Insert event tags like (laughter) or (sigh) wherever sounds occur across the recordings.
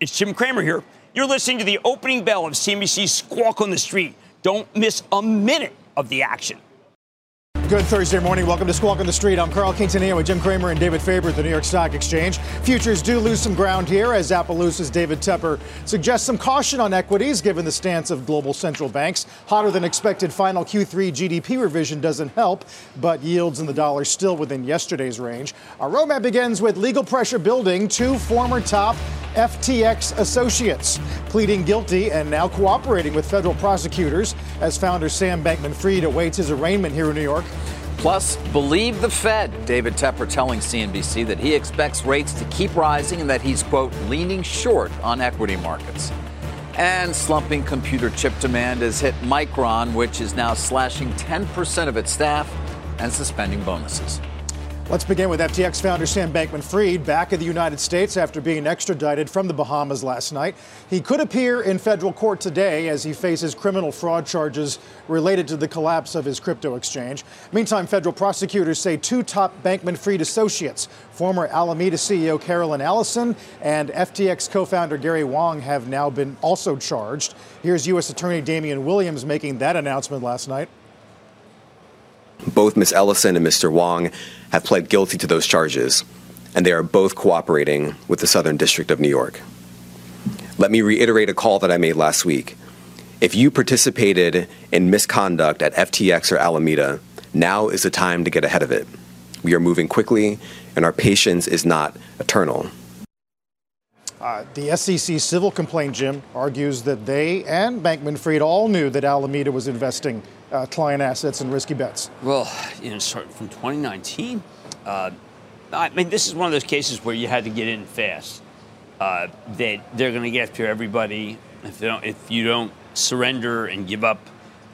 It's Jim Cramer here. You're listening to the opening bell of CNBC's Squawk on the Street. Don't miss a minute of the action. Good Thursday morning. Welcome to Squawk on the Street. I'm Carl Quintanilla with Jim Cramer and David Faber at the New York Stock Exchange. Futures do lose some ground here as Appaloosa's David Tepper suggests some caution on equities given the stance of global central banks. Hotter than expected final Q3 GDP revision doesn't help, but yields in the dollar still within yesterday's range. Our roadmap begins with legal pressure building. Two former top FTX associates pleading guilty and now cooperating with federal prosecutors as founder Sam Bankman Fried awaits his arraignment here in New York. Plus, believe the Fed. David Tepper telling CNBC that he expects rates to keep rising and that he's, quote, leaning short on equity markets. And slumping computer chip demand has hit Micron, which is now slashing 10% of its staff and suspending bonuses. Let's begin with FTX founder Sam Bankman Fried back in the United States after being extradited from the Bahamas last night. He could appear in federal court today as he faces criminal fraud charges related to the collapse of his crypto exchange. Meantime, federal prosecutors say two top Bankman Fried associates, former Alameda CEO Caroline Ellison and FTX co founder Gary Wang, have now been also charged. Here's U.S. Attorney Damian Williams making that announcement last night. Both Ms. Ellison and Mr. Wang have pled guilty to those charges, and they are both cooperating with the Southern District of New York. Let me reiterate a call that I made last week. If you participated in misconduct at FTX or Alameda, now is the time to get ahead of it. We are moving quickly, and our patience is not eternal. Uh, the SEC civil complaint, Jim, argues that they and Bankman Fried all knew that Alameda was investing uh, client assets and risky bets. Well, you know, starting from 2019, uh, I mean, this is one of those cases where you had to get in fast. Uh, that they're going to get after everybody. If, if you don't surrender and give up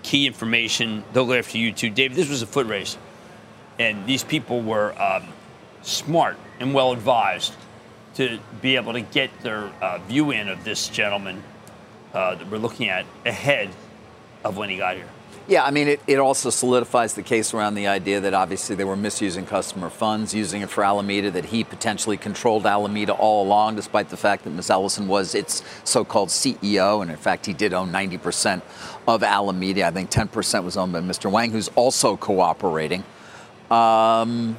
key information, they'll go after you too. David, this was a foot race, and these people were um, smart and well advised to be able to get their uh, view in of this gentleman uh, that we're looking at ahead of when he got here. Yeah, I mean, it, it also solidifies the case around the idea that obviously they were misusing customer funds, using it for Alameda, that he potentially controlled Alameda all along, despite the fact that Ms. Ellison was its so called CEO. And in fact, he did own 90% of Alameda. I think 10% was owned by Mr. Wang, who's also cooperating. Um,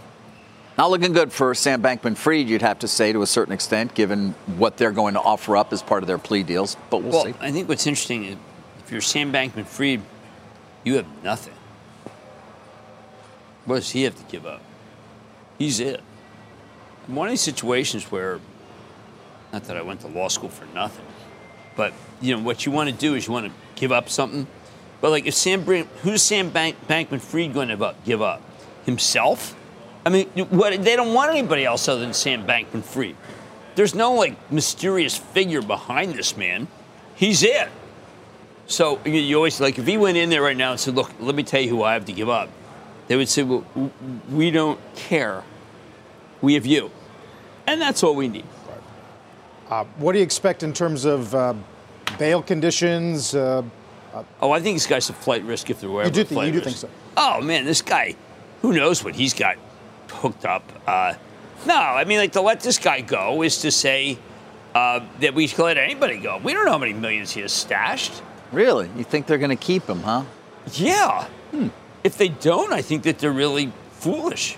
not looking good for Sam Bankman Fried, you'd have to say, to a certain extent, given what they're going to offer up as part of their plea deals. But we'll, well see. I think what's interesting is if you're Sam Bankman Fried, you have nothing. What does he have to give up? He's it. One of these situations where, not that I went to law school for nothing, but you know what you want to do is you want to give up something. But like if Sam, who's Sam Bank, Bankman Fried going to give up? Himself? I mean, what, they don't want anybody else other than Sam Bankman Fried. There's no like mysterious figure behind this man. He's it. So you always like if he went in there right now and said, "Look, let me tell you who I have to give up," they would say, "Well, we don't care. We have you, and that's all we need." Uh, what do you expect in terms of uh, bail conditions? Uh, oh, I think this guy's a flight risk if there were. You do, think, you do risk. think so? Oh man, this guy, who knows what he's got hooked up? Uh, no, I mean like to let this guy go is to say uh, that we should let anybody go. We don't know how many millions he has stashed. Really? You think they're going to keep him, huh? Yeah. Hmm. If they don't, I think that they're really foolish.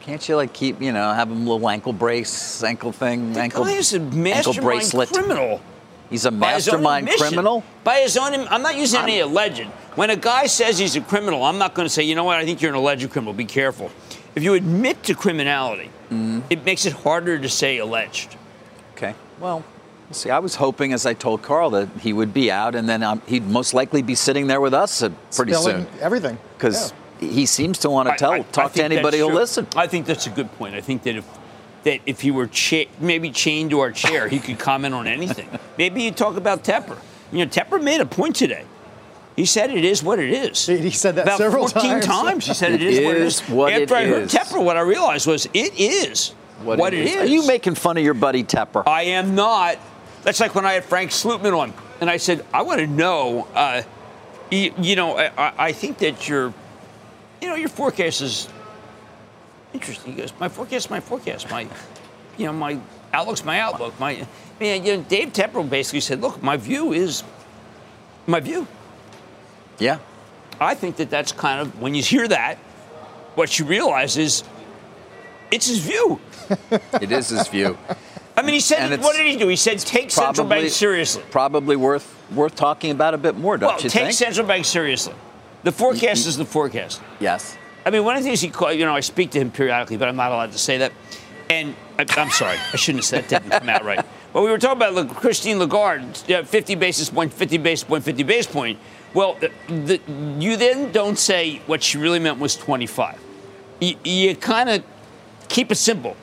Can't you like keep, you know, have him a little ankle brace, ankle thing, the ankle, guy is a mastermind bracelet. criminal. He's a mastermind criminal. By his own, I'm not using I'm, any alleged. When a guy says he's a criminal, I'm not going to say, you know what, I think you're an alleged criminal. Be careful. If you admit to criminality, mm-hmm. it makes it harder to say alleged. Okay. Well, See, I was hoping, as I told Carl, that he would be out, and then um, he'd most likely be sitting there with us uh, pretty Spilling soon. Everything, because yeah. he seems to want to tell, I, I, talk I to anybody who'll listen. I think that's a good point. I think that if that if he were cha- maybe chained to our chair, he could comment on anything. (laughs) maybe you talk about Tepper. You know, Tepper made a point today. He said it is what it is. He said that About several 14 times. He said (laughs) it is, what it is. what it After I heard is. Tepper, what I realized was it is what, it is. Are you making fun of your buddy Tepper? I am not. That's like when I had Frank Slootman on, and I said, I want to know. Uh, you, you know, I, I- think that your, you know, your forecast is interesting. He goes, my forecast, my forecast, my, you know, my outlook's my outlook. My, man, you know, Dave Tepper basically said, look, my view is my view. yeah. I think that that's kind of when you hear that, what you realize is it's his view. (laughs) It is his view. I mean, he said, what did he do? He said, take central Probably- banks seriously. Probably worth worth talking about a bit more, don't Well, you take think? central banks seriously. The forecast is the forecast. yes. I mean, one of the things he called, you know, I speak to him periodically, but I'm not allowed to say that. And I, I'm sorry, I shouldn't have said that. Didn't come out right. But we were talking about Christine Lagarde, 50 basis point, 50 basis point, 50 basis point. Well, the, the, you then don't say what she really meant was 25. You, you kind of keep it simple.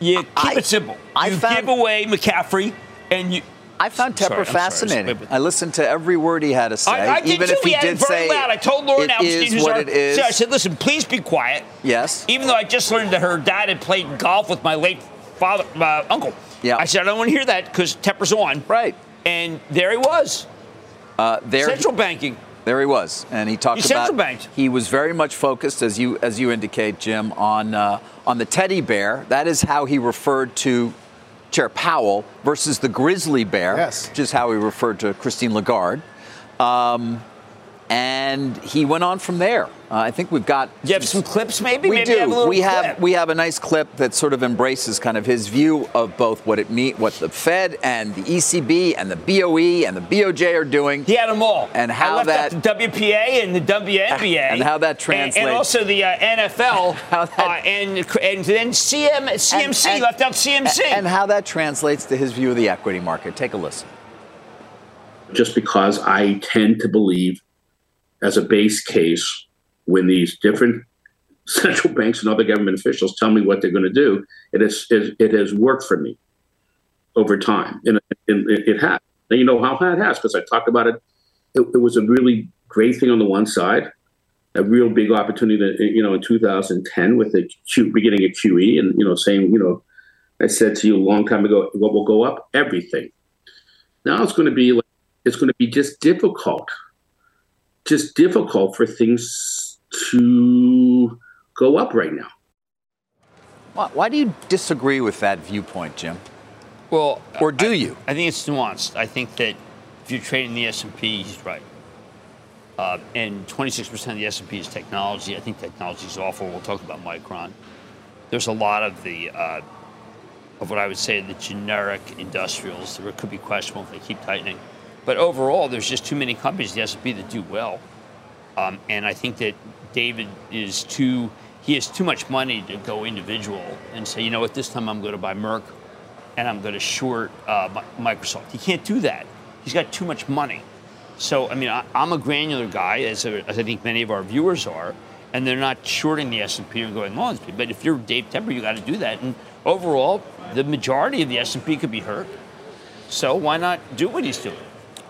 You keep I- it simple. I you found- give away McCaffrey, and you. I found Sorry, Tepper sorry. fascinating. Wait. I listened to every word he had to say, I, I even if he did very say loud. I told Lauren is who's what our, it is. So I said, listen, please be quiet. Yes. Even though I just learned that her dad had played golf with my late father, uh, uncle. Yeah. I said, I don't want to hear that because Tepper's on. Right. And there he was. Uh, there, Central banking. there he was, and he talked He's about. central banked. He was very much focused, as you as you indicate, Jim, on uh, on the teddy bear. That is how he referred to Chair Powell versus the grizzly bear, Yes. which is how he referred to Christine Lagarde. Um, and he went on from there. Uh, I think we've got Do you have some clips, maybe? We maybe do. Have a little we clip. have we have a nice clip that sort of embraces kind of his view of both what it mean, what the Fed and the ECB and the BOE and the BOJ are doing. He had them all. And how I left that- the WPA and the WNBA. (laughs) And how that translates- And, also the uh, NFL. (laughs) How that- uh, and, and then CM, CMC. and- left out CMC. And how that translates to his view of the equity market. Take a listen. just because I tend to believe, as a base case, when these different (laughs) central banks and other government officials tell me what they're going to do, it has it, it has worked for me over time, and, and it, it has. And you know how it has because I talked about it. it. It was a really great thing on the one side, a real big opportunity. That, you know, in 2010 with the Q, beginning of QE, and you know, saying you know, I said to you a long time ago, what will go up? Everything. Now it's going to be like it's going to be just difficult, just difficult for things to go up right now. Why, why do you disagree with that viewpoint, Jim? well, Or do I- you? I think it's nuanced. I think that if you're trading the S&P, he's right. Uh, and 26% of the S&P is technology. I think technology is awful. We'll talk about Micron. There's a lot of the uh, of what I would say the generic industrials that could be questionable if they keep tightening. But overall, there's just too many companies in the S&P that do well. Um, and I think that David is too he has too much money to go individual and say, you know what, this time I'm going to buy Merck and I'm going to short uh, Microsoft. He can't do that. He's got too much money. So I mean, I, I'm a granular guy, as, a, as I think many of our viewers are, and they're not shorting the S&P and going long. S&P. But if you're Dave Tepper, you got to do that. And overall, the majority of the S&P could be hurt. So why not do what he's doing?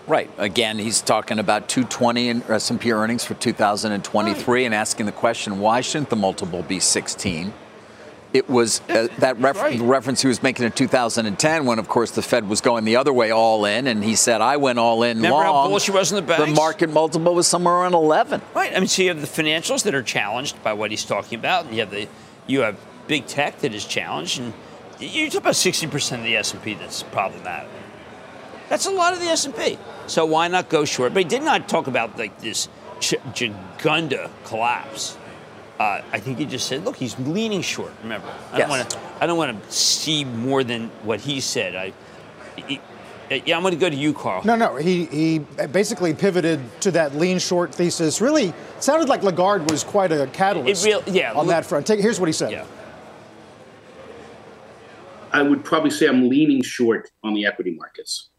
Right. Again, he's talking about 220 in S&P earnings for 2023 and asking the question, why shouldn't the multiple be 16? It was uh, that ref- right. reference he was making in 2010 when, of course, the Fed was going the other way all in, and he said, I went all in Remember how bullish he was in the banks? The market multiple was somewhere around 11. Right. I mean, so you have the financials that are challenged by what he's talking about, and you have the you have big tech that is challenged, and you talk about sixty percent of the S and P that's problematic. That's a lot of the S and P. So why not go short? But he did not talk about like this ch- Gigunda collapse. Uh, I think he just said, "Look, he's leaning short." Remember, I Yes. don't want to. I don't want to see more than what he said. I, he- yeah, I'm going to go to you, Carl. No, no. He he basically pivoted to that lean short thesis. Really sounded like Lagarde was quite a catalyst It real- yeah, on look- that front. Take, here's what he said. Yeah. I would probably say I'm leaning short on the equity markets.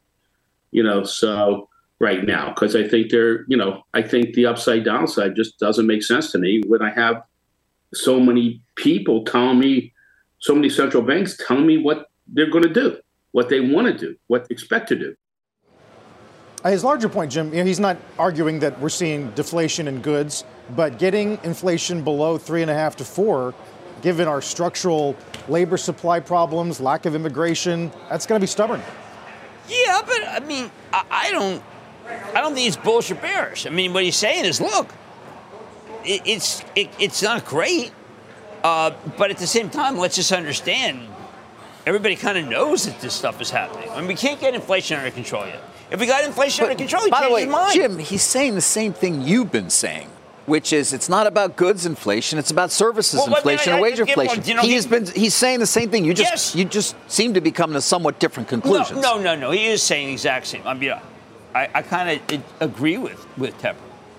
You know, so right now because I think they're, you know, I think the upside downside just doesn't make sense to me when I have so many people telling me so many central banks telling me what they're going to do, what they want to do, what they expect to do. His larger point, Jim, you know, he's not arguing that we're seeing deflation in goods, but getting inflation below three and a half to four, given our structural labor supply problems, lack of immigration, that's going to be stubborn. Yeah, but I mean, I, I don't, I don't think it's bullish or bearish. I mean, what he's saying is, look, it, it's it, it's not great, uh, but at the same time, let's just understand. Everybody kind of knows that this stuff is happening. I mean, we can't get inflation under control yet. If we got inflation under control, he by the way, his mind. Jim, he's saying the same thing you've been saying. Which is, it's not about goods inflation; it's about services Well, inflation I- and wage I- inflation. you know, he's he- been he's saying the same thing. You just Yes. you just seem to be coming to somewhat different conclusions. No, no, no, no. He is saying the exact same. I mean, I, I kind of agree with with Tepper.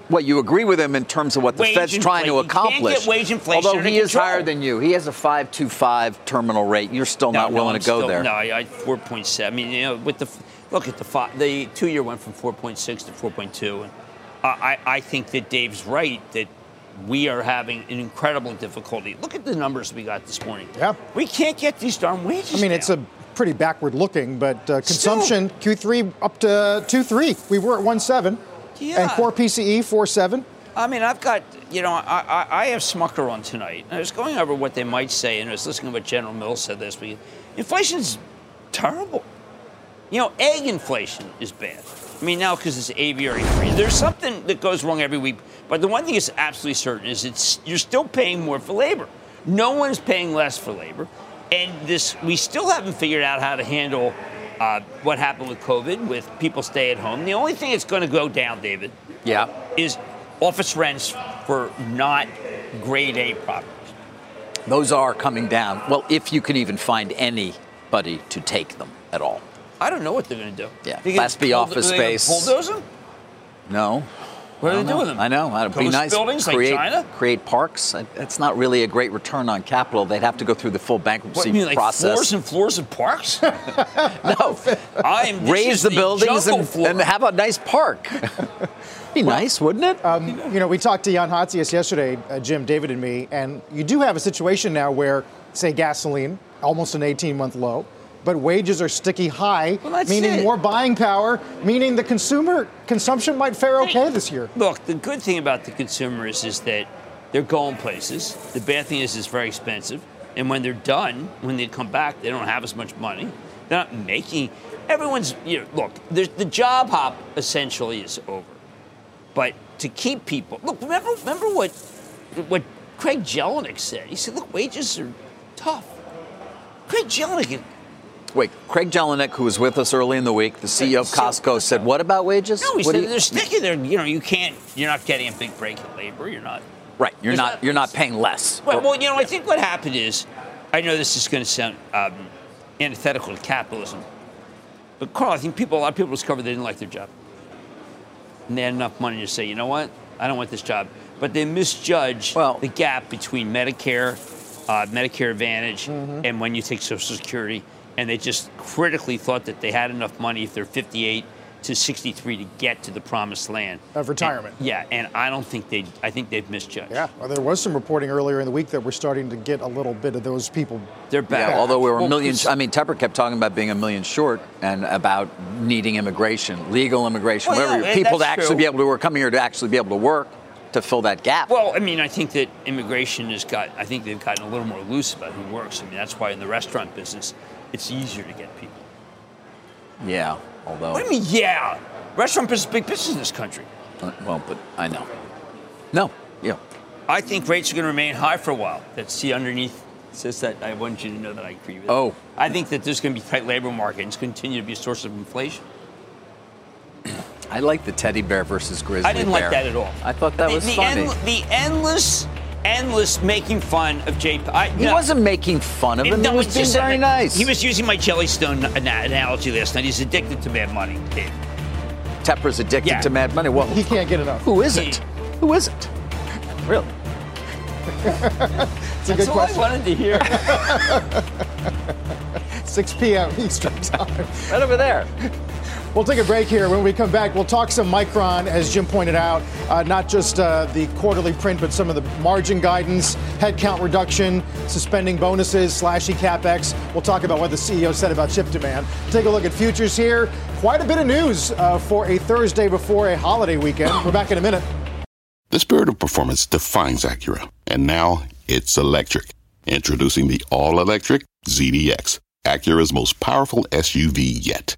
What you agree with him in terms of what the Wage Fed's trying to inflation. Accomplish? get wage inflation Although he is control. higher than you, he has a five two five terminal rate. You're still not no, willing I'm to go still- there. No, I, I 4.7. I mean, you know, with the look at the fi- the two year went from 4.6 to 4.2, and I, I think that Dave's right that we are having an incredible difficulty. Look at the numbers we got this morning. Yeah. we can't get these darn wages. I mean, it's a pretty backward looking, but uh, consumption Q3 up to 2.3. We were at 1.7. Yeah. And core PCE 4.7. I mean, I've got, you know, I, I, I have Smucker on tonight. I was going over what they might say, and I was listening to what General Mills said this week. Inflation's terrible. You know, egg inflation is bad. I mean, now because it's aviary free. There's something that goes wrong every week. But the one thing is absolutely certain is it's you're still paying more for labor. No one's paying less for labor, and this we still haven't figured out how to handle uh, what happened with COVID, with people stay at home. The only thing that's going to go down, David, Yeah. is office rents for not grade A properties. Those are coming down. Well, if you can even find anybody to take them at all. I don't know what they're going to do. Yeah, They Class B bulldo- office are space. Bulldoze them? No. What are they don't know. with them? I know. It'd be Coast nice. buildings like create, China? create parks. It's not really a great return on capital. They'd have to go through the full What bankruptcy you mean, like process. floors and floors of parks? (laughs) no, I am. this raise is the, buildings and, floor. and have a nice park. (laughs) be nice, wouldn't it? Um, you know, we talked to Jan Hatzius yesterday, uh, Jim, David, and me, and you do have a situation now where, say, gasoline, almost an 18 month low, but wages are sticky high, Well, that's meaning it. more buying power, meaning the consumer consumption might fare okay this year. Look, the good thing about the consumer is, is that they're going places. The bad thing is it's very expensive. And when they're done, when they come back, they don't have as much money. They're not making. Everyone's, you know, look, there's, the job hop essentially is over. But to keep people, look, remember, remember what, what Craig Jelinek said? He said, look, wages are tough. Craig Jelinek, Wait, Craig Jelinek, who was with us early in the week, the CEO of Costco, said, "What about wages?" no, he what said you- they're sticky. They're, you know, you can't, you're not getting a big break in labor. You're not. right. You're not. not- You're not paying less. Well, well, you know, I think what happened is, I know this is going to sound um, antithetical to capitalism, but Carl, I think people, a lot of people discovered they didn't like their job, and they had enough money to say, you know what, I don't want this job, but they misjudge Well- the gap between Medicare, uh, Medicare Advantage, Mm-hmm. and when you take Social Security, and they just critically thought that they had enough money if they're 58 to 63 to get to the promised land Of retirement. And- yeah, and I don't think they, I think they've misjudged. Yeah, well, there was some reporting earlier in the week that we're starting to get a little bit of those people. They're back. Yeah, although we were a Well, million, I mean, Tepper kept talking about being a million short and about needing immigration, legal immigration, Well, whatever, yeah, people to actually true. be able to work, come here to actually be able to work to fill that gap. Well, I mean, I think that immigration has got, I think they've gotten a little more loose about who works. I mean, that's why in the restaurant business, it's easier to get people. yeah, although, What do you mean, yeah? Restaurant business is big business in this country. uh, well, but I know. No, yeah. I think rates are going to remain high for a while. That's the underneath. Says that I want you to know that I agree with. it. Oh. I think that there's going to be tight labor market and it's continue to be a source of inflation. I like the teddy bear versus grizzly I didn't bear. like that at all. I thought that the, was the funny. endl- the endless, endless making fun of Jay. I, he no. wasn't making fun of him. No, he was it's being just- very nice. He was using my Jellystone ana- analogy last night. He's addicted to mad money, Dave. Tepper's addicted Yeah. to mad money. Well, He can't get enough. who isn't? Who isn't? Really? It's a good That's all I wanted to hear. (laughs) 6 p.m. Eastern Time. Right over there. We'll take a break here. When we come back, we'll talk some Micron, as Jim pointed out, uh, not just uh, the quarterly print, but some of the margin guidance, headcount reduction, suspending bonuses, slashing capex. We'll talk about what the CEO said about chip demand. Take a look at futures here. Quite a bit of news uh, for a Thursday before a holiday weekend. We're back in a minute. The spirit of performance defines Acura, and now it's electric. Introducing the all electric ZDX, Acura's most powerful SUV yet.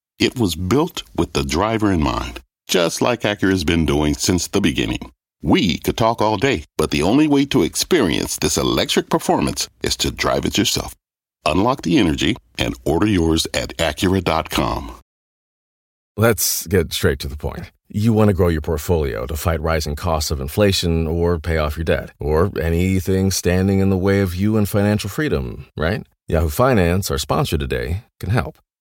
It was built with the driver in mind, just like Acura's been doing since the beginning. We could talk all day, but the only way to experience this electric performance is to drive it yourself. Unlock the energy and order yours at Acura.com. Let's get straight to the point. You want to grow your portfolio to fight rising costs of inflation or pay off your debt, or anything standing in the way of you and financial freedom, right? Yahoo Finance, our sponsor today, can help.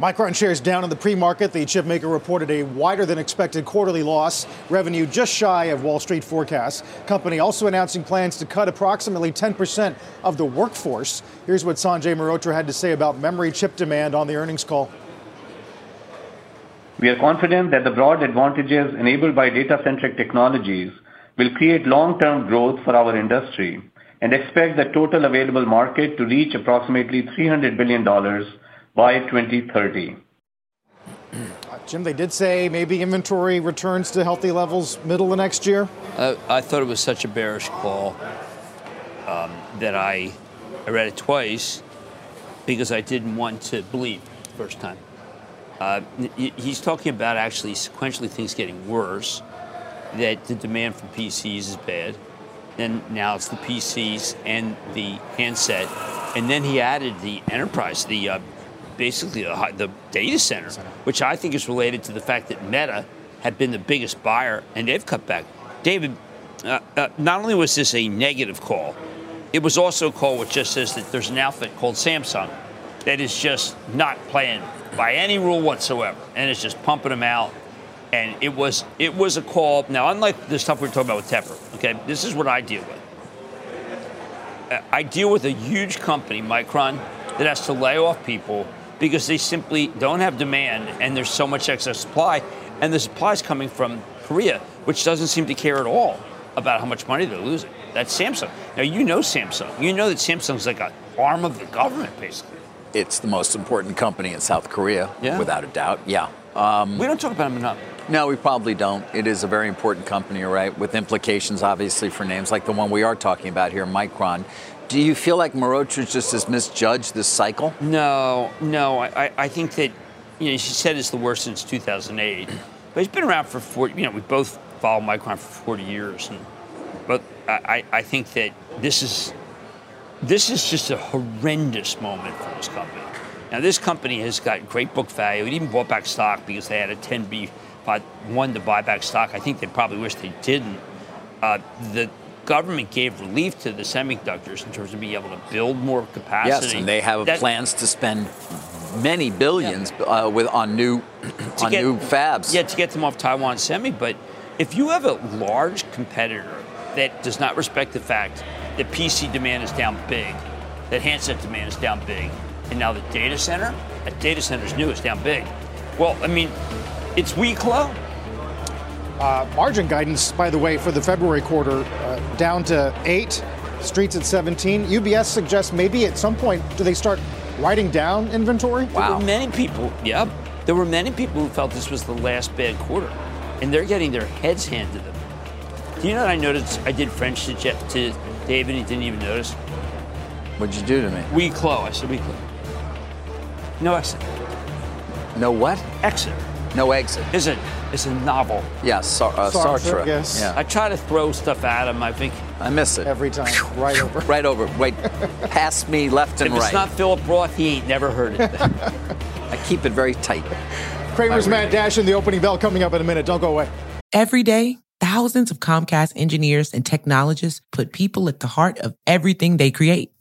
Micron shares down in the pre-market. The chipmaker reported a wider than expected quarterly loss, revenue just shy of Wall Street forecasts. Company also announcing plans to cut approximately 10% of the workforce. Here's what Sanjay Mehrotra had to say about memory chip demand on the earnings call. We are confident that the broad advantages enabled by data-centric technologies will create long-term growth for our industry and expect the total available market to reach approximately $300 billion by 2030. Jim, they did say maybe inventory returns to healthy levels middle of next year. Uh, I thought it was such a bearish call um, that I, I read it twice because I didn't want to believe first time. Uh, he's talking about actually sequentially things getting worse, that the demand for PCs is bad. Then now it's the PCs and the handset. And then he added the enterprise, the uh, basically the, the data center, which I think is related to the fact that Meta had been the biggest buyer and they've cut back. David, uh, uh, not only was this a negative call, it was also a call which just says that there's an outfit called Samsung that is just not playing by any rule whatsoever, and it's just pumping them out. And it was it was a call. Now, unlike the stuff we are talking about with Tepper, okay, this is what I deal with. Uh, I deal with a huge company, Micron, that has to lay off people because they simply don't have demand and there's so much excess supply. And the supply is coming from Korea, which doesn't seem to care at all about how much money they're losing. That's Samsung. Now, you know Samsung. You know that Samsung's like an arm of the government, basically. It's the most important company in South Korea, yeah. without a doubt. Yeah. Um, we don't talk about them enough. No, we probably don't. It is a very important company, right? With implications, obviously, for names like the one we are talking about here, Micron. Do you feel like Mehrotra just has misjudged this cycle? No, no. I, I think that, you know, she said it's the worst since 2008. But he's been around for 40, you know, we both followed Micron for 40 years. And, but I, I think that this is, this is just a horrendous moment for this company. Now, this company has got great book value. It even bought back stock because they had a 10B but one to buy back stock. I think they probably wish they didn't. Uh, the government gave relief to the semiconductors in terms of being able to build more capacity. Yes, and they have that, plans to spend many billions yeah. uh, with on new on get, new fabs. Yeah, to get them off Taiwan Semi. But if you have a large competitor that does not respect the fact that PC demand is down big, that handset demand is down big, And now the data center, that data center's new, it's down big. Well, I mean, it's weak low. Uh, margin guidance, by the way, for the February quarter uh, down to eight, streets at 17. UBS suggests maybe at some point do they start writing down inventory? Wow. There were many people, yep. There were many people who felt this was the last bad quarter, and they're getting their heads handed to them. Do you know what I noticed? I did French to, Jeff, to David, and he didn't even notice. What'd you do to me? Huis clos. I said Huis clos. No exit. No what? Exit. No exit. Is it? It's a novel. Yeah, Sar- uh, Sartre. Sartre, yes. Yeah. I try to throw stuff at him. I think I miss it. Every time. Right over. Right over. Wait, past me, left and if right. it's not Philip Roth, he ain't never heard it. (laughs) (laughs) I keep it very tight. Cramer's Mad Dash and the opening bell coming up in a minute. Don't go away. Every day, thousands of Comcast engineers and technologists put people at the heart of everything they create.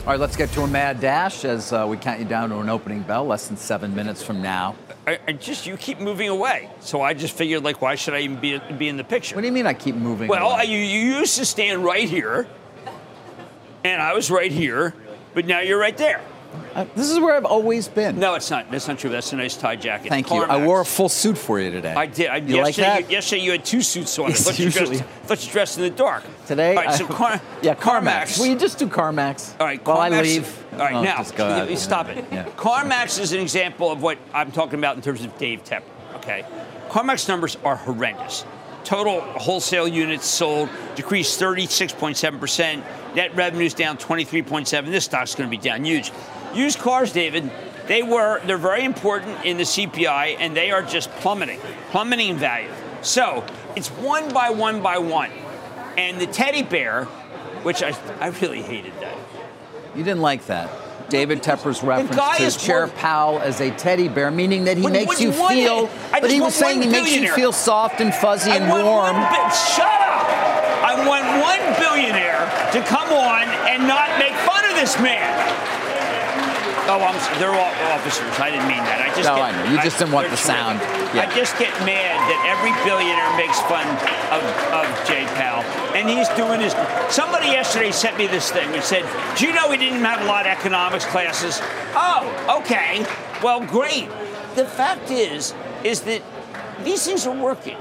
All right, let's get to a mad dash as uh, we count you down to an opening bell, less than seven minutes from now. I, I, just you keep moving away, so I just figured like, why should I even be be in the picture? What do you mean I keep moving? Well, away? you you used to stand right here, and I was right here, but now you're right there. Uh, this is where I've always been. No, it's not. That's not true. That's a nice tie jacket. Thank CarMax. you. I wore a full suit for you today. I did. I, you yesterday, like that? You, yesterday you had two suits on. Yes, I thought you, usually. dressed, I thought you dressed in the dark. Today, All right, so I- Car, (laughs) yeah, CarMax. Will you just do CarMax? All right, While I CarMax- leave. All right, Oh, now just go ahead. you- stop it. Yeah. CarMax is an example of what I'm talking about in terms of Dave Tepper. Okay, CarMax numbers are horrendous. Total wholesale units sold decreased 36.7 percent. Net revenues down 23.7. This stock's going to be down huge. Used cars, David. They were they're very important in the CPI, and they are just plummeting, plummeting in value. So it's one by one by one, and the teddy bear, which I I really hated that. You didn't like that. David Tepper's reference to Chair Powell as a teddy bear, meaning that he What- makes you feel. But he was saying he makes you feel soft and fuzzy and I want warm. Bi- shut up! I want one billionaire to come on and not make fun of this man. Oh, I'm, they're all officers. I didn't mean that. I just No, get, I know. You just didn't want the sound. Yeah. I just get mad that every billionaire makes fun of, of Jay Powell, and he's doing his. Somebody yesterday sent me this thing and said, "Do you know we didn't have a lot of economics classes?" Oh, okay. Well, great. The fact is, is that these things are working.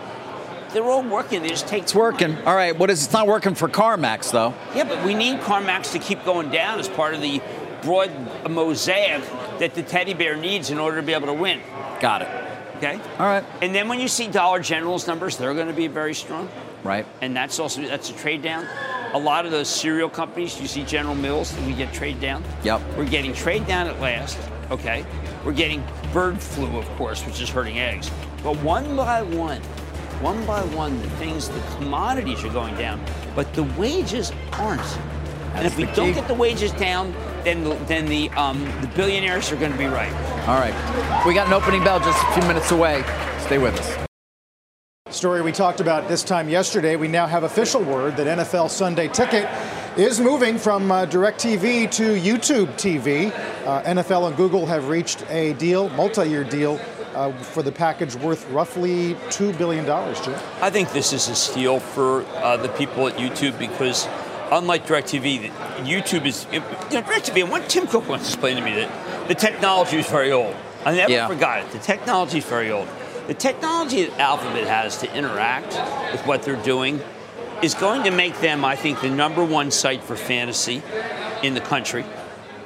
They're all working. They just take It's working. All right. What is? It's not working for CarMax though. yeah, but we need CarMax to keep going down as part of the broad mosaic that the teddy bear needs in order to be able to win. Got it. Okay? All right. And then when you see Dollar General's numbers, they're going to be very strong. Right. And that's also that's a trade down. A lot of those cereal companies, you see General Mills, we get trade down. Yep. We're getting trade down at last. Okay. We're getting bird flu, of course, which is hurting eggs. But one by one, one by one, the things, the commodities are going down, but the wages aren't. and if we don't get the wages down, then the, then the um, the billionaires are going to be right. All right. We got an opening bell just a few minutes away. Stay with us. Story we talked about this time yesterday. We now have official word that NFL Sunday Ticket is moving from uh, DirecTV to YouTube TV. Uh, NFL and Google have reached a deal, multi-year deal, uh, for the package worth roughly two billion dollars. Jim. I think this is a steal for uh, the people at YouTube because, unlike DirecTV, YouTube is you know, DirecTV. And what Tim Cook once explained to me that the technology is very old. I never Yeah. forgot it. The technology is very old. The technology that Alphabet has to interact with what they're doing is going to make them, I think, the number one site for fantasy in the country.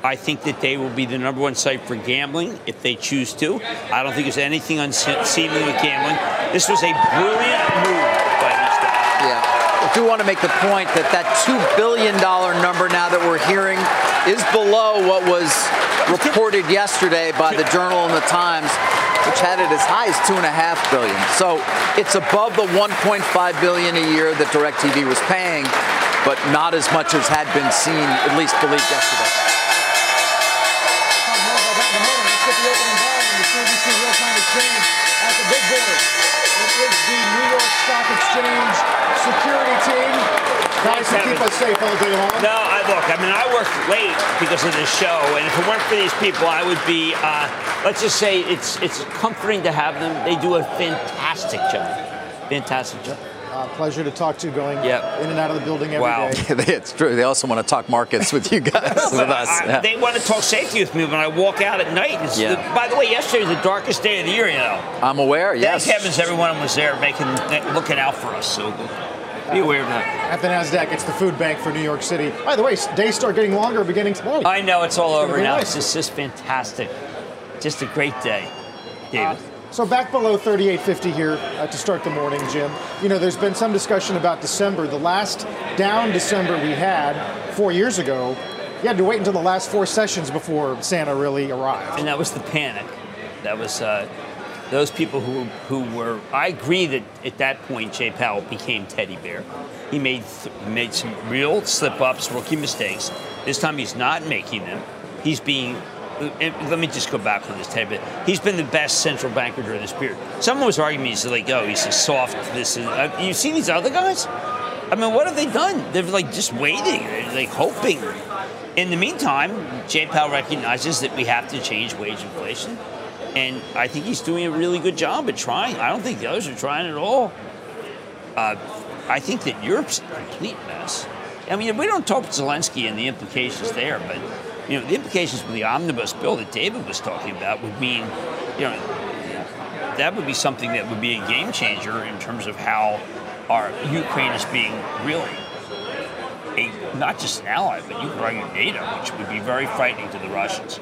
I think that they will be the number one site for gambling if they choose to. I don't think there's anything unseemly with gambling. This was a brilliant move by these guys. Yeah. I do want to make the point that that $2 billion number now that we're hearing is below what was reported yesterday by the Journal and the Times, which had it as high as 2.5 billion. So it's above the 1.5 billion a year that DirecTV was paying, but not as much as had been seen, at least believed yesterday. At the big board. It is the New York Stock Exchange security team. Guys, to keep us safe all day long. No, I look. I mean, I work late because of this show, and if it weren't for these people, I would be. Uh, let's just say it's it's comforting to have them. They do a fantastic job. Fantastic job. Uh, pleasure to talk to you going Yep. in and out of the building every Wow. day. (laughs) it's true. They also want to talk markets with you guys, (laughs) with us. I- Yeah. They want to talk safety with me when I walk out at night. It's Yeah. the- by the way, yesterday was the darkest day of the year. You know. I'm aware. Yes. Thank heavens everyone was there making, looking out for us. So be aware of that. At the NASDAQ, it's the food bank for New York City. By the way, days start getting longer beginning tonight. I know it's all It's over now. nice. It's just fantastic. Just a great day, David. So back below 38.50 here uh, to start the morning, Jim. You know, there's been some discussion about December. The last down December we had four years ago, you had to wait until the last four sessions before Santa really arrived. and that was the panic. That was uh, those people who who were. I agree that at that point Jay Powell became teddy bear. He made th- made some real slip ups, rookie mistakes. This time he's not making them. He's being. Let me just go back on this teddy bear. He's been the best central banker during this period. Someone was arguing he's like, oh, he's a soft. This and uh, you seen these other guys? I mean, what have they done? They're like just waiting, like hoping. In the meantime, Jay Powell recognizes that we have to change wage inflation. And I think he's doing a really good job at trying. I don't think the others are trying at all. Uh, I think that Europe's a complete mess. I mean, we don't talk Zelensky and the implications there, but you know, the implications for the omnibus bill that David was talking about would mean, you know, that would be something that would be a game changer in terms of how our Ukraine is being really a not just an ally, but you could argue NATO, which would be very frightening to the Russians.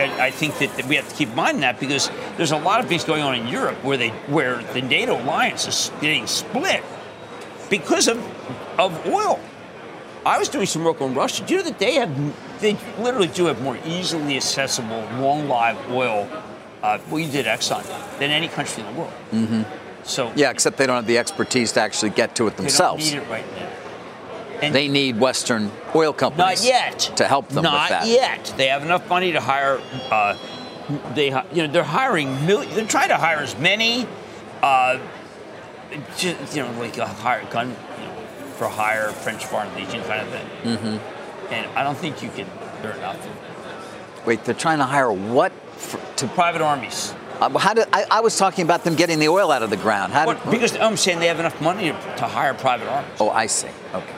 And I think that, that we have to keep in mind that because there's a lot of things going on in Europe where they where the NATO alliance is getting split because of of oil. I was doing some work on Russia. Do you know that they have they literally do have more easily accessible, long lived oil. Uh, well, you did Exxon than any country in the world. hmm So Yeah, except they don't have the expertise to actually get to it they themselves. don't need it right now. And they need Western oil companies Not yet. to help them Not with that. yet. They have enough money to hire. Uh, they, you know, they're hiring. Mil- they're trying to hire as many, uh, ju- you know, like a hire gun you know, for hire French Foreign Legion kind of thing. hmm And I don't think you can. They're enough. Wait, they're trying to hire what? For, to private armies. Uh, how did, I, I was talking about them getting the oil out of the ground. How did, because I'm saying they have enough money to, to hire private armies. Oh, I see. Okay.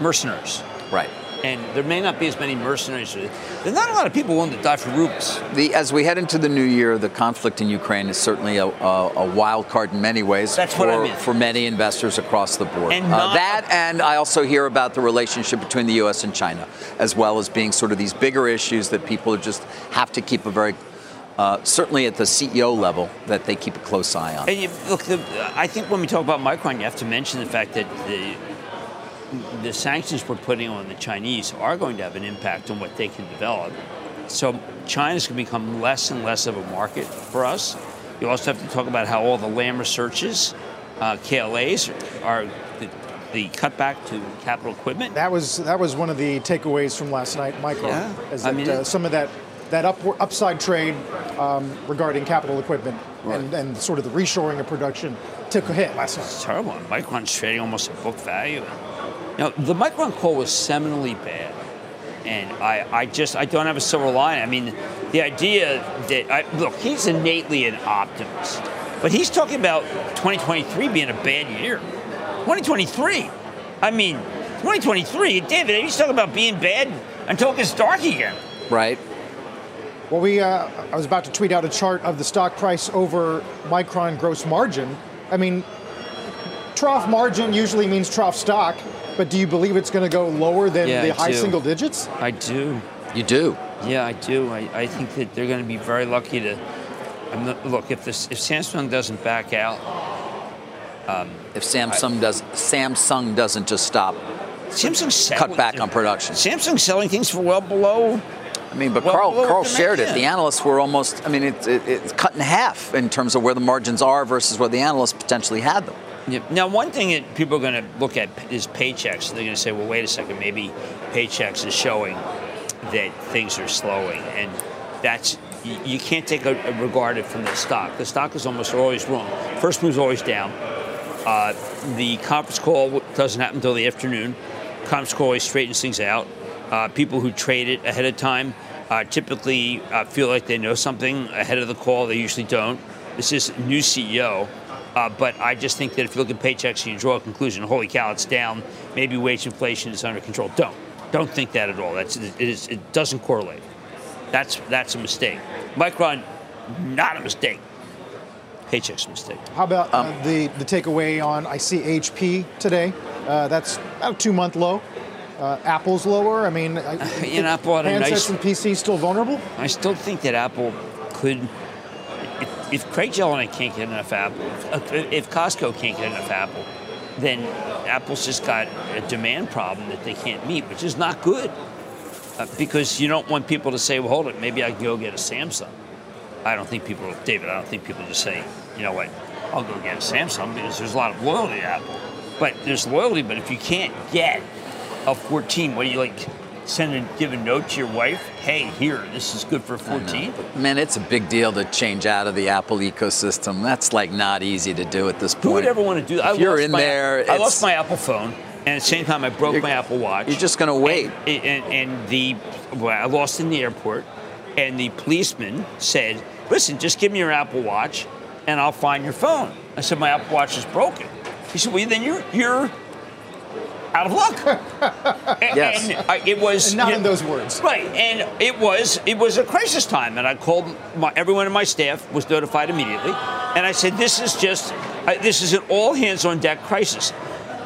Mercenaries. Right. And there may not be as many mercenaries. There's not a lot of people willing to die for rubles. The, as we head into the new year, the conflict in Ukraine is certainly a, a, a wild card in many ways That's for, what I meant. for many investors across the board. And Uh, that, and I also hear about the relationship between the U.S. and China, as well as being sort of these bigger issues that people just have to keep a very, uh, certainly at the CEO level, that they keep a close eye on. And you, look, the, I think when we talk about Micron, you have to mention the fact that the the sanctions we're putting on the Chinese are going to have an impact on what they can develop. So China's going to become less and less of a market for us. You also have to talk about how all the Lam Researches, uh, KLAs, are the, the cutback to capital equipment. That was that was one of the takeaways from last night, Michael. Yeah, is I mean, uh, some of that that up, upside trade um, regarding capital equipment and, and sort of the reshoring of production took a hit last night. It's terrible. Micron's trading almost at book value. You know, the Micron call was seminally bad. And I, I just, I don't have a silver line. I mean, the idea that, I, look, he's innately an optimist. But he's talking about 2023 being a bad year. 2023. I mean, 2023, David, he's talking about being bad until it gets dark again. Right. Well, we uh, I was about to tweet out a chart of the stock price over Micron gross margin. I mean, trough margin usually means trough stock, but do you believe it's going to go lower than Yeah, the I high do. single digits? I do. You do? Yeah, I do. I, I think that they're going to be very lucky to. I'm not, look, if this, if Samsung doesn't back out, um, if Samsung does, Samsung doesn't just stop, Samsung cut back on production. Samsung's selling things for well below. I mean, but well Carl, below Carl shared it. The analysts were almost, I mean, it's it, it's cut in half in terms of where the margins are versus where the analysts potentially had them. Now, one thing that people are going to look at is Paychex. They're going to say, well, wait a second, maybe Paychex is showing that things are slowing. And that's, you, you can't take a, a regard it from the stock. The stock is almost always wrong. First move's always down. Uh, the conference call doesn't happen until the afternoon. Conference call always straightens things out. Uh, people who trade it ahead of time uh, typically uh, feel like they know something ahead of the call. They usually don't. This is new CEO. Uh, but I just think that if you look at Paychex and you draw a conclusion, holy cow, it's down. Maybe wage inflation is under control. Don't, don't think that at all. That's it, is, it doesn't correlate. That's that's a mistake. Micron, not a mistake. Paychex a mistake. How about uh, the the takeaway on I see HP today? Uh, that's about a two month low. Uh, Apple's lower. I mean, I- (laughs) You know, Apple had a handsets nice- and PCs still vulnerable. I still think that Apple could. If, Craig Jelinek can't get enough Apple, if, if Costco can't get enough Apple, then Apple's just got a demand problem that they can't meet, which is not good. Uh, because you don't want people to say, well, hold it, maybe I can go get a Samsung. I don't think people, David, I don't think people just say, you know what, I'll go get a Samsung because there's a lot of loyalty to Apple. But there's loyalty, but if you can't get a 14, what do you like? Send and give a note to your wife. Hey, here, this is good for 14. Man, it's a big deal to change out of the Apple ecosystem. That's like not easy to do at this point. Who would ever want to do that? If you're in my- there, I lost my Apple phone, and at the same time, I broke my Apple Watch. You're just going to wait. And, and, and the well, I lost in the airport, and the policeman said, "Listen, just give me your Apple Watch, and I'll find your phone." I said, "My Apple Watch is broken." He said, "Well, then you're you're out of luck." (laughs) And- Yes. and I, it was not you in those words. Right, and it was it was a crisis time, and I called my, everyone in my staff was notified immediately, and I said, "This is just uh, this is an all hands on deck crisis."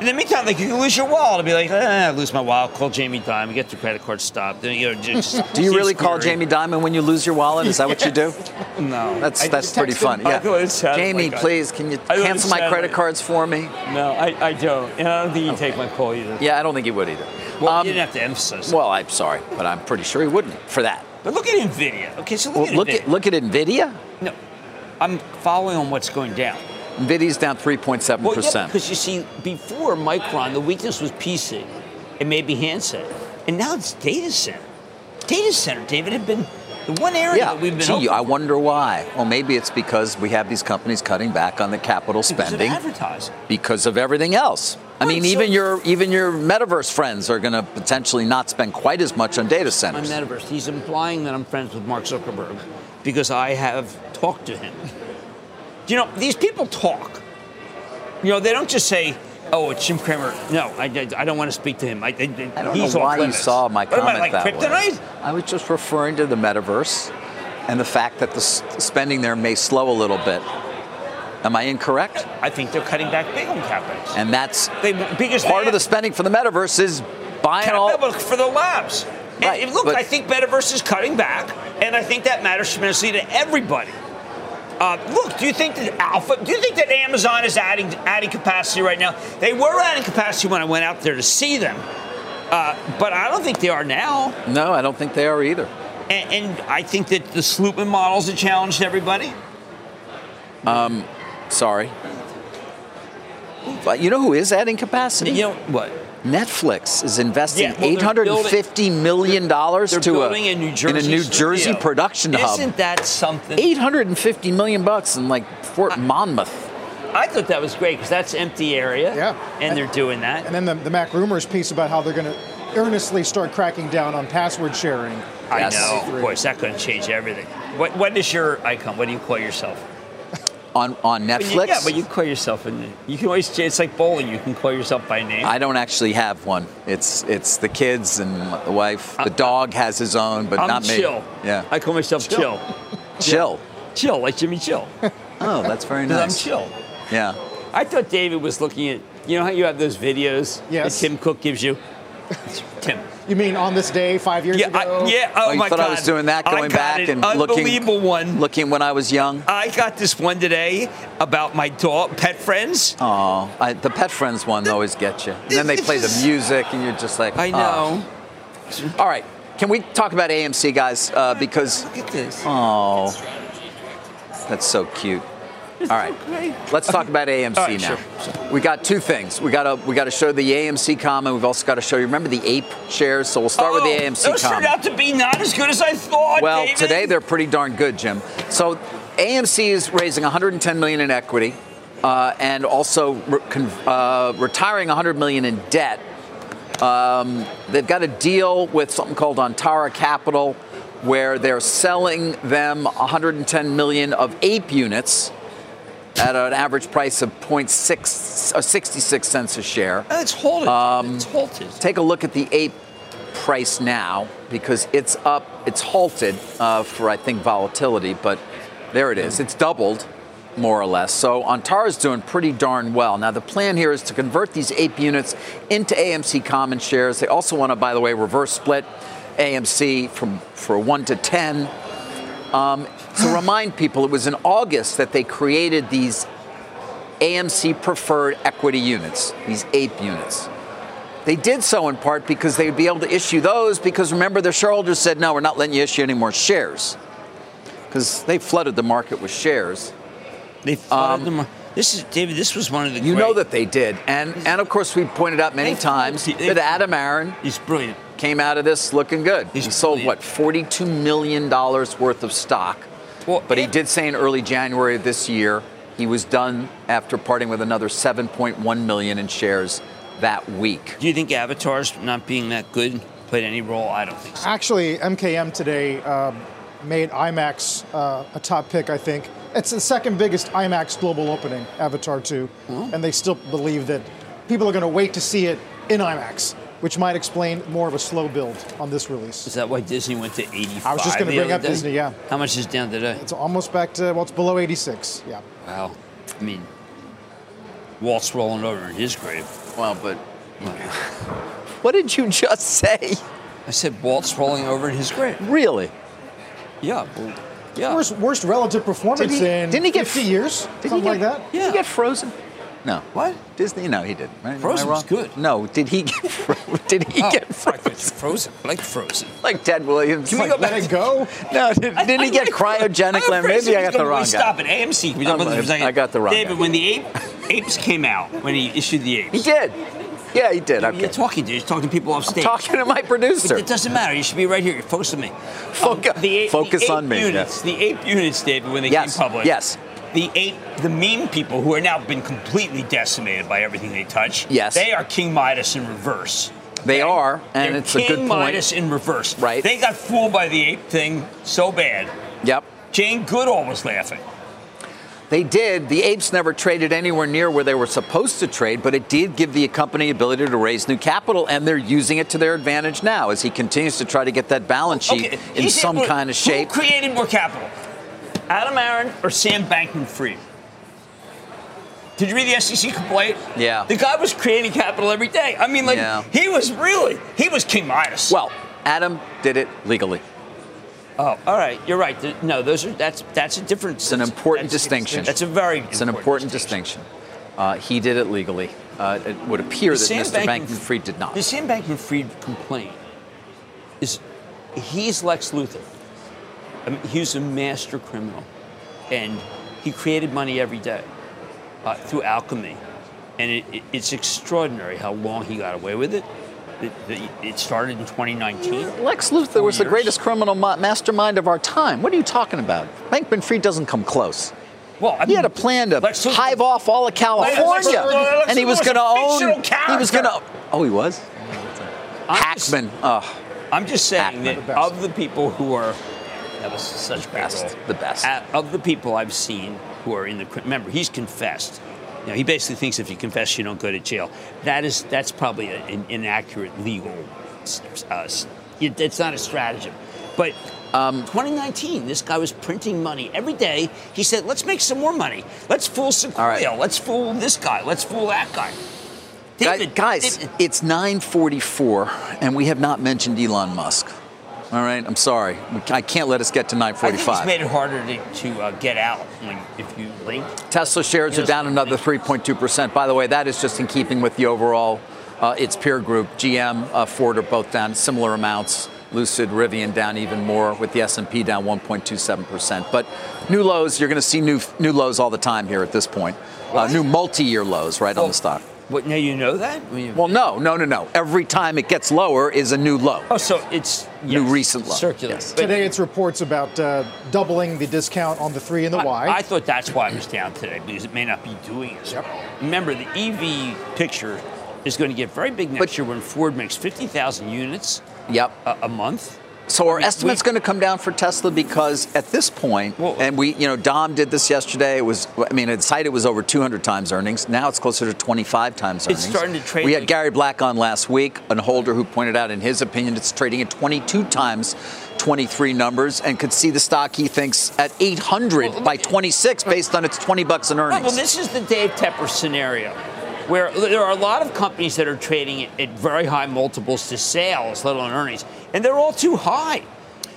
In the meantime, like you can lose your wallet, I'll be like, eh, I lose my wallet. Call Jamie Dimon, get your credit card stopped. Then, you know, just (laughs) Do you really call. Jamie Dimon when you lose your wallet? Is that what you do? (laughs) No, That's I that's pretty him. Yeah. thought it sounded Jamie, like please, can you I thought it cancel my credit like- cards for me? No, I, I don't, and I don't think he'd take my call either. Yeah, I don't think he would either. Well, Um, you didn't have to emphasize. well, I'm sorry, but I'm pretty sure he wouldn't for that. but look at Nvidia. Okay, so look Well, at look Nvidia. at look at Nvidia. no, I'm following on what's going down. Nvidia's down 3.7%. Well, yeah, because you see, before Micron, the weakness was PC and maybe handset, and now it's data center. Data center, David, had been the one area Yeah, that we've been. gee, I wonder why. Well, maybe it's because we have these companies cutting back on the capital spending. because of advertising. because of everything else. I Right, mean, so- even your even your metaverse friends are going to potentially not spend quite as much on data centers. My metaverse. He's implying that I'm friends with Mark Zuckerberg because I have talked to him. You know, these people talk. You know, they don't just say, "Oh, it's Jim Cramer." No, I, I don't want to speak to him. I, I, I don't he's know why you saw my What am comment I, like that kryptonite? way. I was just referring to the metaverse and the fact that the spending there may slow a little bit. Am I incorrect? I think they're cutting back big on capex. And that's They because part of the spending for the metaverse is buying all. For the labs. And- Right, and look, but- I think Metaverse is cutting back, and I think that matters tremendously to everybody. Uh, look, do you think that Alpha? Do you think that Amazon is adding adding capacity right now? They were adding capacity when I went out there to see them, uh, but I don't think they are now. No, I don't think they are either. And, and I think that the Slootman models have challenged everybody. Um, Sorry. But you know who is adding capacity? You know what? Netflix is investing Yeah, well, they're eight hundred and fifty million dollars They're to a, a New Jersey in a New Jersey studio. production hub. Isn't that something? Eight hundred and fifty million bucks in like Fort Monmouth. I thought that was great because that's empty area. Yeah. and they're doing that. And then the, the Mac rumors piece about how they're going to earnestly start cracking down on password sharing. I Yes. know, of course, that could change everything. What, what is your icon? What do you call yourself? On on But you- Netflix. yeah, but you call yourself, and you can always. It's like bowling. You can call yourself by name. I don't actually have one. It's it's the kids and the wife. The dog has his own, but I'm not me. chill. Yeah. I call myself chill. Chill. (laughs) Chill, like Jimmy Chill. (laughs) Oh, that's very (laughs) nice. I'm chill. Yeah. I thought David was looking at. You know how you have those videos Yes. that Tim Cook gives you. Tim. You mean on this day five years Yeah, ago? I, yeah. Oh, Oh, you my thought God. I was doing that, going back an and looking, unbelievable one. looking when I was young. I got this one today about my dog, pet friends. Oh, I, the pet friends one always gets you. And then they play the (laughs) music, and you're just like, I oh. know. All right, can we talk about AMC, guys? Uh, because Look at this. oh, that's so cute. All right, let's talk about AMC All right, now. sure. We got two things. We got to we got to show the AMC comment. We've also got to show you. Remember the ape shares? So we'll start with the Oh, AMC Those turned out to be not as good as I thought. Well, David. today they're pretty darn good, Jim. So AMC is raising 110 million in equity. uh, and also re- con- uh, retiring 100 million in debt. Um, they've got a deal with something called Antara Capital, where they're selling them 110 million of ape units at an average price of 0.6 uh, 66 cents a share. It's halted. Um, it's halted. Take a look at the ape price now because it's up, it's halted uh, for I think volatility, but there it is. It's doubled more or less. So Antara is doing pretty darn well. Now the plan here is to convert these ape units into AMC common shares. They also want to, by the way, reverse split AMC from for one to ten. Um, to remind people, it was in August that they created these AMC preferred equity units, these ape units. They did so in part because they would be able to issue those because remember the shareholders said, no, we're not letting you issue any more shares because they flooded the market with shares. They flooded them. Um, this is David. This was one of the. You great, know that they did, and and of course we pointed out many They- times they- that Adam Aaron He's brilliant. came out of this looking good. He's he sold brilliant. what forty-two million dollars worth of stock, Well, but he did say in early January of this year he was done after parting with another seven point one million in shares that week. Do you think Avatar's not being that good played any role? I don't think so. Actually, MKM today um, made IMAX uh, a top pick, I think. It's the second biggest IMAX global opening, Avatar 2. And they still believe that people are going to wait to see it in IMAX, which might explain more of a slow build on this release. Is that why Disney went to 85? I was just gonna bring up day? Disney, yeah. How much is down today? It's almost back to, well, it's below 86. Yeah. Wow. I mean, Walt's rolling over in his grave. Well, but (laughs) what did you just say? I said Walt's rolling over in his grave. Really? Yeah. Well, yeah. Worst, worst relative performance Did he- in didn't he get 50 f- years? Did something he like get, that? Did Yeah. he get frozen? No. What? Disney? No, he didn't. Right? Frozen was good. No, did he get? (laughs) Did he Oh, get I frozen? frozen. Like Frozen. Like Ted Williams? Can we Like, go back Let it go. (laughs) No, did, I- didn't he get like- cryogenic I'm land? afraid Maybe I got the wrong really guy. Stop it. AMC. We about this for a second? I got the wrong David, guy. when the ape, apes came out, when he issued the apes, He did. Yeah, he did. You're Okay. talking to you're talking to people off stage. Talking to my producer. It doesn't matter. You should be right here. You're focused on me. Foca- Um, the focus the on ape me, Units, The ape units, David, when they Yes, came public. yes. The ape, the meme people who are now been completely decimated by everything they touch. Yes. They are King Midas in reverse. They are, and They're it's King a good point. King Midas in reverse. Right. They got fooled by the ape thing so bad. Yep. Jane Goodall was laughing. They did. The apes never traded anywhere near where they were supposed to trade, but it did give the company ability to raise new capital, and they're using it to their advantage now as he continues to try to get that balance sheet Okay, in some able- kind of shape. Created more capital? Adam Aaron or Sam Bankman-Fried? Did you read the SEC complaint? Yeah. The guy was creating capital every day. I mean, like Yeah. he was really he was King Midas. Well, Adam did it legally. oh, all right, you're right. No, those are that's that's a different. It's an important that's- distinction. That's a very It's an important distinction. Uh, he did it legally. Uh, it would appear The that Sam Mr. Bankman- Bankman-Fried did not. The Sam Bankman-Fried complaint is he's Lex Luthor. I mean, he was a master criminal, and he created money every day uh, through alchemy, and it, it, it's extraordinary how long he got away with it. It, it- started in 2019. Lex Luthor was the greatest criminal ma- mastermind of our time. What are you talking about? Bankman-Fried doesn't come close. Well, I He had a plan to Lex hive off all of California, Lex Luthor and he was going to own. He was going to. Oh, he was. I'm just- Hackman. Oh, I'm just saying Hackman. that of the people who are that was such best. The best. Uh, of the people I've seen who are in the remember he's confessed. You know, he basically thinks if you confess you don't go to jail. That is that's probably an inaccurate legal. Uh, it- it's not a stratagem, but. Um, 2019, this guy was printing money every day. He said, "Let's make some more money. Let's fool Sequoia. right. Let's fool this guy. Let's fool that guy." Guy- David, guys, David- it's 9:44, and we have not mentioned Elon Musk. All right, I'm sorry. I can't let us get to 945. I think it's made it harder to, to uh, get out when, if you link. Tesla shares are down another 3.2%. By the way, that is just in keeping with the overall, uh, its peer group. GM, uh, Ford are both down similar amounts. Lucid, Rivian down even more, with the S&P down 1.27%. But new lows, you're going to see new new lows all the time here at this point. Uh, new multi-year lows, right on the stock. What, now you know that? I Well, no, no, no, no. Every time it gets lower is a new low. oh, so it's New yes, recent low. circular. Yes. Today, it's reports about uh, doubling the discount on the three and the Y. I, I thought that's why it was down today because it may not be doing as Yep. well. Remember, the EV picture is going to get very big next But- year when Ford makes 50,000 units Yep. a, a month. So I mean, estimate's we- going to come down for Tesla because at this point, Well- and we, you know, Dom did this yesterday. It was, I mean, at site it cited was over 200 times earnings. Now it's closer to 25 times earnings. It's starting to trade We had like- Gary Black on last week, an holder who pointed out, in his opinion, it's trading at 22 times 23 numbers, and could see the stock he thinks at 800 Well, by 26 based on its 20 bucks in Right, earnings. well, this is the Dave Tepper scenario, where there are a lot of companies that are trading at, at very high multiples to sales, let alone earnings, and they're all too high.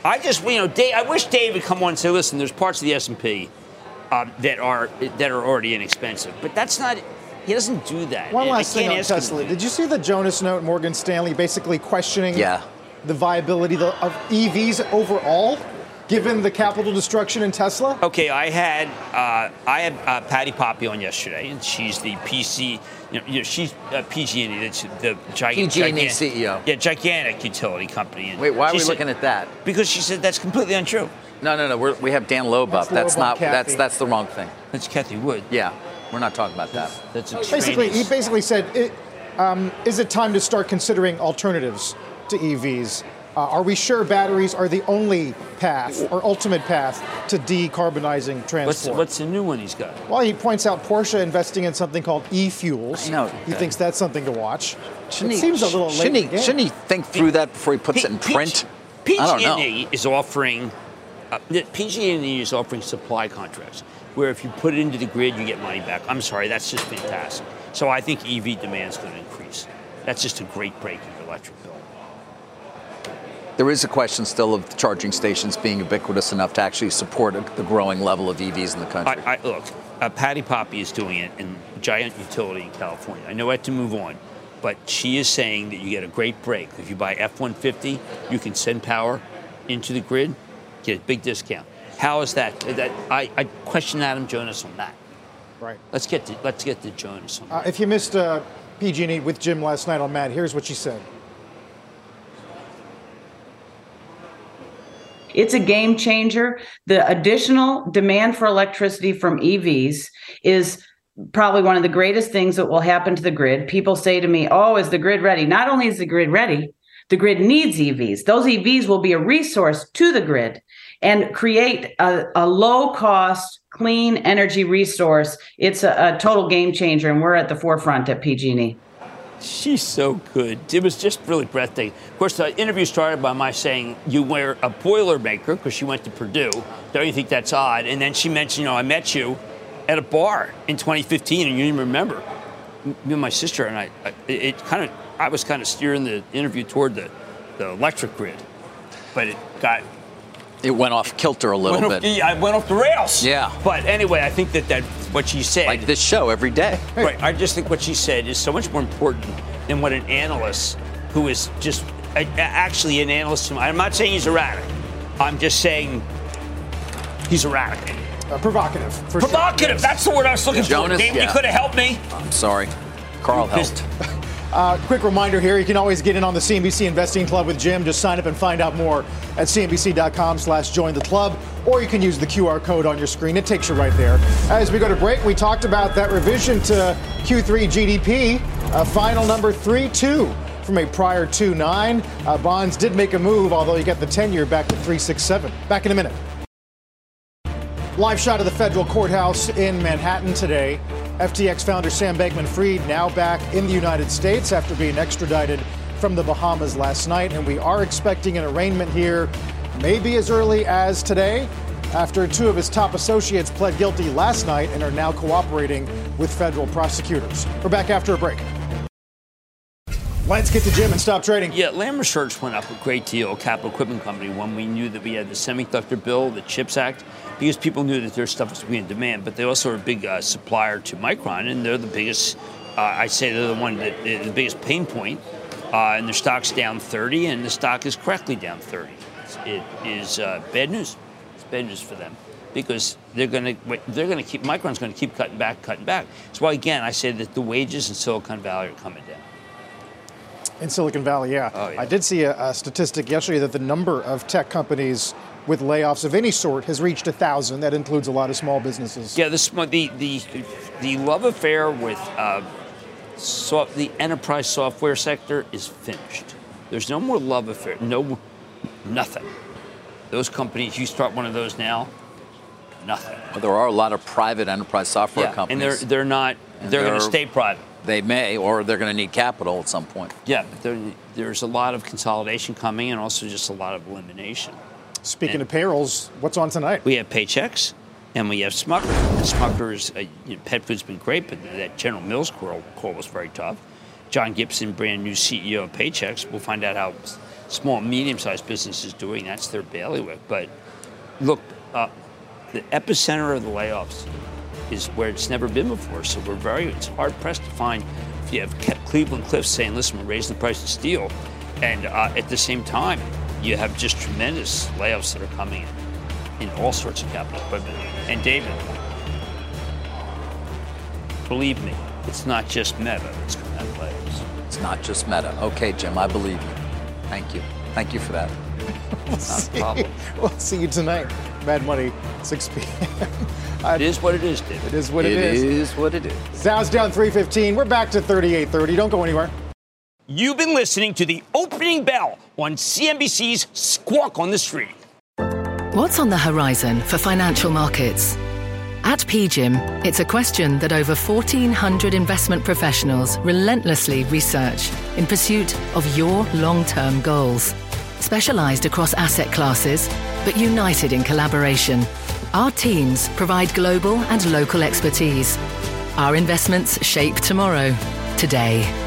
I just, you know, Dave, I wish Dave would come on and say, "Listen, there's parts of the S and P um, that are that are already inexpensive," but that's not. He doesn't do that. One last thing can't on ask him Tesla. Did you see the Jonas note, Morgan Stanley basically questioning Yeah. the viability of of EVs overall, given the capital destruction in Tesla? Okay, I had uh, I had uh, Patti Poppe on yesterday, and she's the PC. You know, you know she's uh, PG&E, that's the giant, PG&E CEO. Yeah, gigantic utility company. And Wait, why are she we said- looking at that? Because she said that's completely untrue. No, no, no. We're, we have Dan Loeb That's up. That's Loeb not. That's Kathy. that's the wrong thing. That's Cathie Wood. Yeah, we're not talking about that. That's Basically, he basically said, it, um, "Is it time to start considering alternatives to EVs? Uh, are we sure batteries are the only path or ultimate path to decarbonizing What's, transport?" what's the new one he's got? well, he points out Porsche investing in something called e-fuels. I know. He thinks that's something to watch. Shouldn't it he, seems a little late. shouldn't he, game. shouldn't he think through that before he puts it in P- print? PG- I don't know. PG&E is offering uh, PG&E is offering supply contracts where if you put it into the grid, you get money back. I'm sorry, that's just fantastic. So I think EV demand is going to increase. That's just a great break in your electric bill. There is a question still of charging stations being ubiquitous enough to actually support a, the growing level of EVs in the country. I, I, look, uh, Patti Poppe is doing it in giant utility in California. I know I have to move on, but she is saying that you get a great break. If you buy F-150, you can send power into the grid, get a big discount. How is that? that I, I question Adam Jonas on that. Right. Let's get to, let's get to Jonas on that. Uh, if you missed uh, PG&E with Jim last night on Mad, here's what she said. It's a game changer. The additional demand for electricity from EVs is probably one of the greatest things that will happen to the grid. People say to me, Oh, is the grid ready? Not only is the grid ready, the grid needs EVs. Those EVs will be a resource to the grid and create a, a low cost, clean energy resource. It's a, a total game changer, and we're at the forefront at PG&E. She's so good. It was just really breathtaking. Of course, the interview started by my saying you wear a Boilermaker because she went to Purdue. Don't you think that's odd? And then she mentioned, you know, I met you at a bar in 2015, and you didn't remember. Me and my sister and I, I- it, it kind of, I was kind of steering the interview toward the, the electric grid, but it got it went off kilter a little went bit. yeah, I went off the rails. Yeah. But anyway, I think that that what she said. Like this show every day. (laughs) Right. I just think what she said is so much more important than what an analyst who is just a, a- actually an analyst. I'm not saying he's erratic. I'm just saying he's erratic. Uh, provocative. For sure. Provocative. That's the word I was looking Jonas, for. David, you could have helped me. I'm sorry. Carl helped. Uh, quick reminder here, you can always get in on the CNBC Investing Club with Jim. Just sign up and find out more at cnbc.com slash join the club, or you can use the QR code on your screen. It takes you right there. As we go to break, we talked about that revision to Q3 GDP, uh, final number 3.2 from a prior 2.9. Uh, bonds did make a move, although you got the 10-year back to 3.67. Back in a minute. Live shot of the federal courthouse in Manhattan today. FTX founder Sam Bankman Fried now back in the United States after being extradited from the Bahamas last night. And we are expecting an arraignment here maybe as early as today after two of his top associates pled guilty last night and are now cooperating with federal prosecutors. We're back after a break. Let's get to Jim and stop trading. Yeah, Lam Research went up a great deal, capital equipment company, when we knew that we had the semiconductor bill, the CHIPS Act, because people knew that their stuff was being in demand. But they also are a big uh, supplier to Micron, and they're the biggest. Uh, I say they're the one that uh, the biggest pain point, uh, and their stock's down 30, and the stock is correctly down 30. It's, it is uh, bad news. It's bad news for them. because they're going to they're going to keep Micron's going to keep cutting back, cutting back. That's why again I say that the wages in Silicon Valley are coming down. In Silicon Valley, yeah. Oh, yeah. I did see a, a statistic yesterday that the number of tech companies with layoffs of any sort has reached a thousand. That includes a lot of small businesses. Yeah, the the the, the love affair with uh, so, the enterprise software sector is finished. There's no more love affair. No, nothing. Those companies, you start one of those now, nothing. Well, there are a lot of private enterprise software Yeah, and they're they're not. And They're, going they're- to stay private. They may, or they're going to need capital at some point. Yeah, but there, there's a lot of consolidation coming, and also just a lot of elimination. Speaking of payrolls, what's on tonight? We have Paychex, and we have Smucker. And Smucker's uh, you know, pet food's been great, but that General Mills call, call was very tough. John Gibson, brand new CEO of Paychex. We'll find out how small and medium-sized business is doing. That's their bailiwick. But look, uh, the epicenter of the layoffs is where it's never been before. So we're very, it's hard pressed to find if you have kept Cleveland Cliffs saying, listen, we're raising the price of steel. And uh, at the same time, you have just tremendous layoffs that are coming in, in all sorts of capital equipment. And David, believe me, it's not just Meta that's going to have layoffs. It's not just Meta. Okay, Jim, I believe you. Thank you. Thank you for that. (laughs) We'll see, we'll see you tonight. Mad Money, 6 p.m. (laughs) It is what it is, David. It is what It it is. is what it is. Dow's down 315. We're back to 3830. Don't go anywhere. You've been listening to the opening bell on CNBC's Squawk on the Street. What's on the horizon for financial markets? At PGIM, it's a question that over 1,400 investment professionals relentlessly research in pursuit of your long term goals. Specialized across asset classes, but united in collaboration, our teams provide global and local expertise. Our investments shape tomorrow, today.